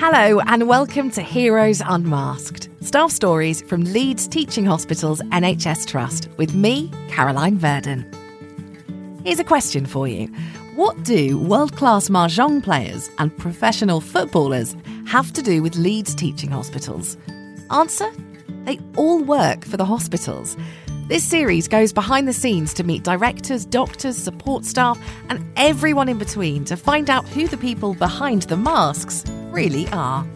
Hello, and welcome to Heroes Unmasked staff stories from Leeds Teaching Hospitals NHS Trust with me, Caroline Verdon. Here's a question for you What do world class Mahjong players and professional footballers have to do with Leeds Teaching Hospitals? Answer They all work for the hospitals. This series goes behind the scenes to meet directors, doctors, support staff, and everyone in between to find out who the people behind the masks really are.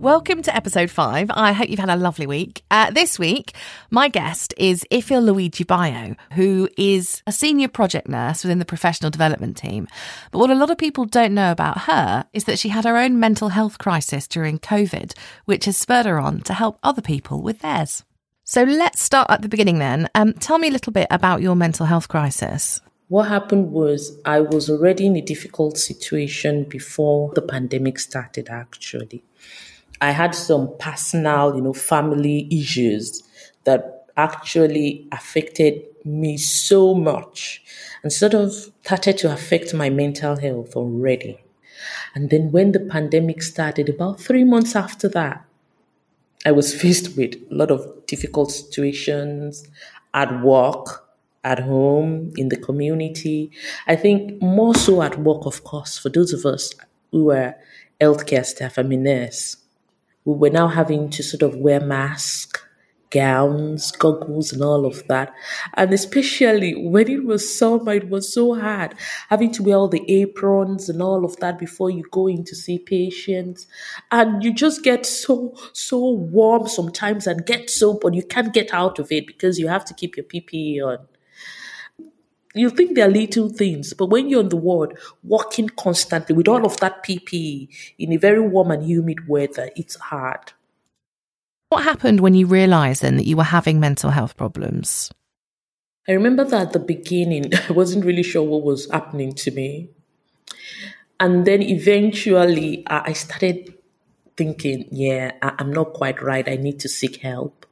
Welcome to episode five. I hope you've had a lovely week. Uh, this week, my guest is Ifeoluwa Ajibayo, who is a senior project nurse within the professional development team. But what a lot of people don't know about her is that she had her own mental health crisis during COVID, which has spurred her on to help other people with theirs. So let's start at the beginning then. Um, tell me a little bit about your mental health crisis. What happened was I was already in a difficult situation before the pandemic started, actually. I had some personal, you know, family issues that actually affected me so much and sort of started to affect my mental health already. And then when the pandemic started, about three months after that, I was faced with a lot of difficult situations at work at home, in the community. I think more so at work, of course, for those of us who are healthcare staff, I mean, nurse, we were now having to sort of wear masks, gowns, goggles, and all of that. And especially when it was summer, it was so hard having to wear all the aprons and all of that before you go in to see patients. And you just get so, so warm sometimes and get so, but you can't get out of it because you have to keep your PPE on you think they're little things, but when you're on the ward, walking constantly with all of that PPE in a very warm and humid weather, it's hard. What happened when you realised then that you were having mental health problems? I remember that at the beginning, I wasn't really sure what was happening to me. And then eventually, I started thinking, yeah, I'm not quite right. I need to seek help.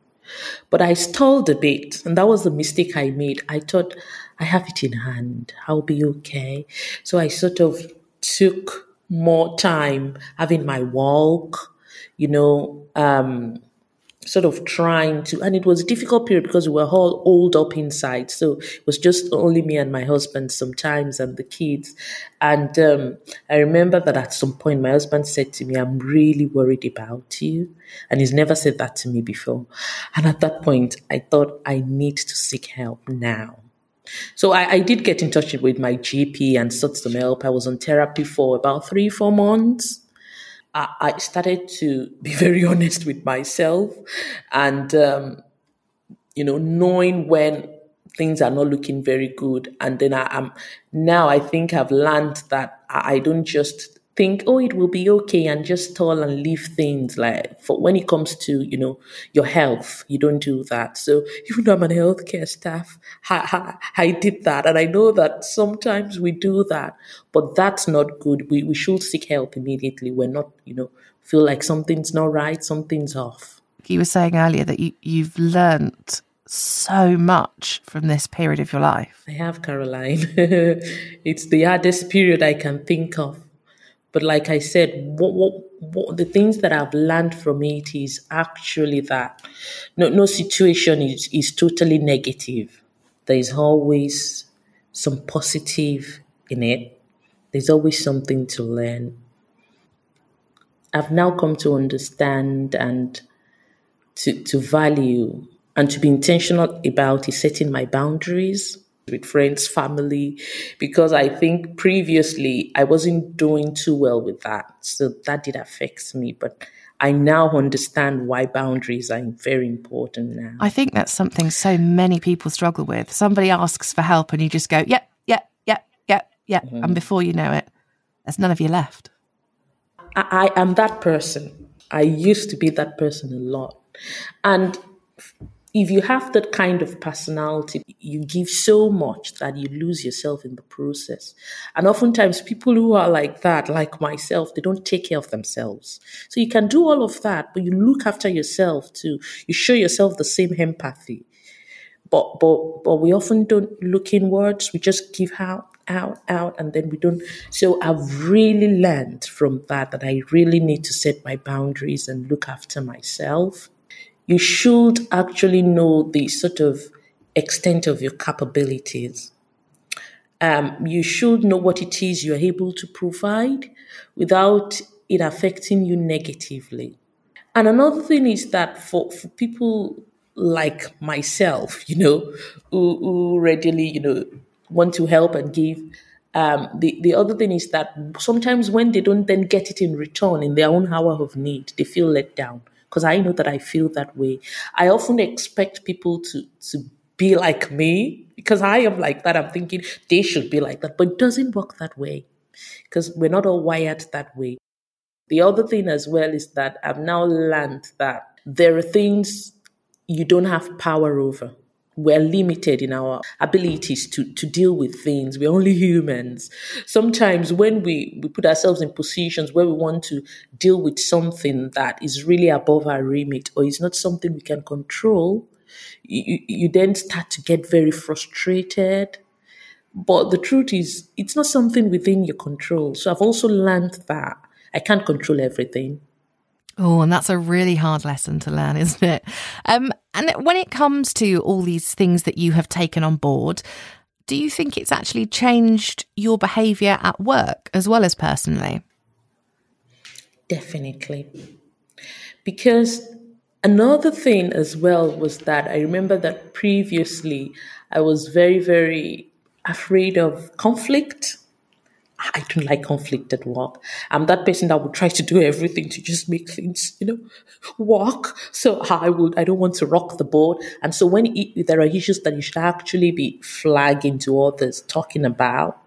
But I stalled a bit, and that was the mistake I made. I thought, I have it in hand. I'll be okay. So I sort of took more time having my walk, you know, um, sort of trying to, and it was a difficult period because we were all old up inside. So it was just only me and my husband sometimes and the kids. And um, I remember that at some point my husband said to me, I'm really worried about you. And he's never said that to me before. And at that point, I thought I need to seek help now. So I, I, did get in touch with my GP and sought some help. I was on therapy for about three, four months. I, started to be very honest with myself and, um, you know, knowing when things are not looking very good. And then I am now I think I've learned that I don't just think, oh, it will be okay and just stall and leave things like for when it comes to, you know, your health, you don't do that. So even though I'm a healthcare staff, I, I, I did that. And I know that sometimes we do that, but that's not good. We, we should seek help immediately. We're not, you know, feel like something's not right, something's off. You were saying earlier that you, you've learnt so much from this period of your life. I have, Caroline. it's the hardest period I can think of but like I said, what, what, what the things that I've learned from it is actually that no, no situation is, is totally negative. There is always some positive in it. There's always something to learn. I've now come to understand and to, to value and to be intentional about is setting my boundaries with friends, family, because I think previously I wasn't doing too well with that. So that did affect me. But I now understand why boundaries are very important now. I think that's something so many people struggle with. Somebody asks for help and you just go, yep, yep, yep, yep, yep. Mm-hmm. And before you know it, there's none of you left. I, I am that person. I used to be that person a lot. And if you have that kind of personality, you give so much that you lose yourself in the process. And oftentimes, people who are like that, like myself, they don't take care of themselves. So you can do all of that, but you look after yourself too. You show yourself the same empathy. But, but, but we often don't look inwards. We just give out out, out, and then we don't. So I've really learned from that that I really need to set my boundaries and look after myself. You should actually know the sort of extent of your capabilities. Um, you should know what it is you're able to provide without it affecting you negatively. And another thing is that for, for people like myself, you know, who, who readily, you know, want to help and give. Um, the, the other thing is that sometimes when they don't then get it in return in their own hour of need, they feel let down. Because I know that I feel that way. I often expect people to, to be like me because I am like that. I'm thinking they should be like that, but it doesn't work that way because we're not all wired that way. The other thing as well is that I've now learned that there are things you don't have power over. We're limited in our abilities to, to deal with things. We're only humans. Sometimes when we, we put ourselves in positions where we want to deal with something that is really above our remit or is not something we can control, you, you then start to get very frustrated. But the truth is, it's not something within your control. So I've also learned that I can't control everything. Oh, and that's a really hard lesson to learn, isn't it? Um, and when it comes to all these things that you have taken on board, do you think it's actually changed your behaviour at work as well as personally? Definitely. Because another thing as well was that I remember that previously I was very, very afraid of conflict I don't like conflict at work. I'm that person that would try to do everything to just make things, you know, work. So I would, I don't want to rock the boat. And so when it, there are issues that you should actually be flagging to others, talking about,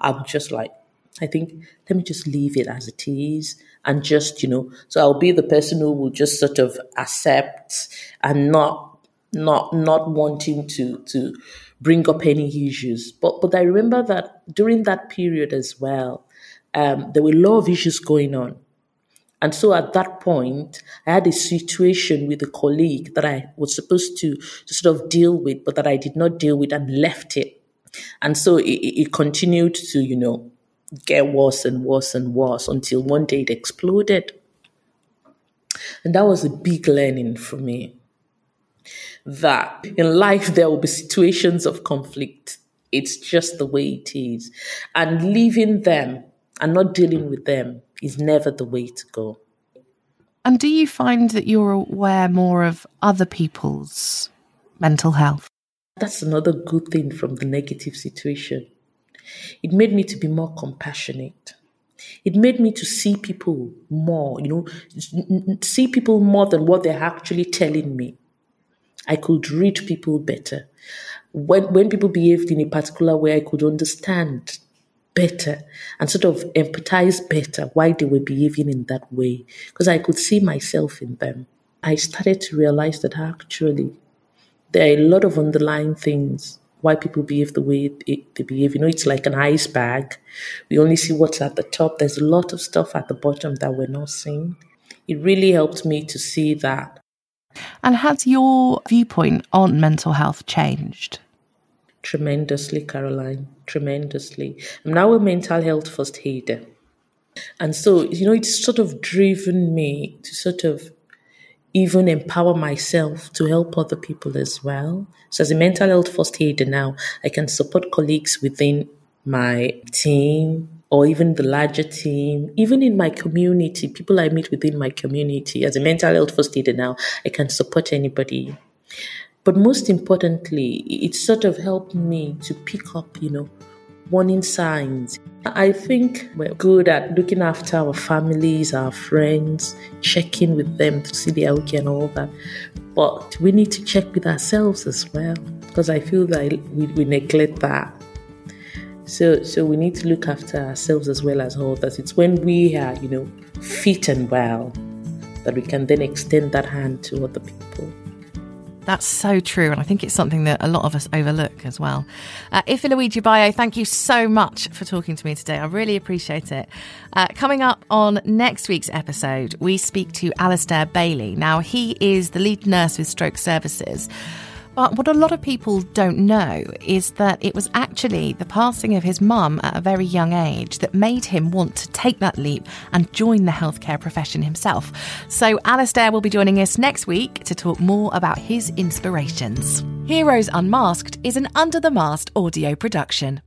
I'm just like, I think, let me just leave it as it is and just, you know, so I'll be the person who will just sort of accept and not, not, not wanting to, to, bring up any issues. But but I remember that during that period as well, um, there were a lot of issues going on. And so at that point, I had a situation with a colleague that I was supposed to, to sort of deal with, but that I did not deal with and left it. And so it, it continued to, you know, get worse and worse and worse until one day it exploded. And that was a big learning for me that in life there will be situations of conflict. It's just the way it is. And leaving them and not dealing with them is never the way to go. And do you find that you're aware more of other people's mental health? That's another good thing from the negative situation. It made me to be more compassionate. It made me to see people more, you know, see people more than what they're actually telling me. I could read people better. When, when people behaved in a particular way, I could understand better and sort of empathize better why they were behaving in that way because I could see myself in them. I started to realize that actually there are a lot of underlying things why people behave the way it, they behave. You know, it's like an iceberg. We only see what's at the top. There's a lot of stuff at the bottom that we're not seeing. It really helped me to see that and has your viewpoint on mental health changed? Tremendously, Caroline, tremendously. I'm now a mental health first aider. And so, you know, it's sort of driven me to sort of even empower myself to help other people as well. So, as a mental health first aider now, I can support colleagues within my team, or even the larger team, even in my community, people I meet within my community. As a mental health first aider now, I can support anybody. But most importantly, it sort of helped me to pick up, you know, warning signs. I think we're good at looking after our families, our friends, checking with them to see they're okay and all that. But we need to check with ourselves as well because I feel that we, we neglect that. So, so we need to look after ourselves as well as others. It's when we are, you know, fit and well that we can then extend that hand to other people. That's so true. And I think it's something that a lot of us overlook as well. Uh, Ifeoluwa Ajibayo, thank you so much for talking to me today. I really appreciate it. Uh, coming up on next week's episode, we speak to Alastair Bailey. Now, he is the lead nurse with Stroke Services But what a lot of people don't know is that it was actually the passing of his mum at a very young age that made him want to take that leap and join the healthcare profession himself. So, Alastair will be joining us next week to talk more about his inspirations. Heroes Unmasked is an Under the Mast audio production.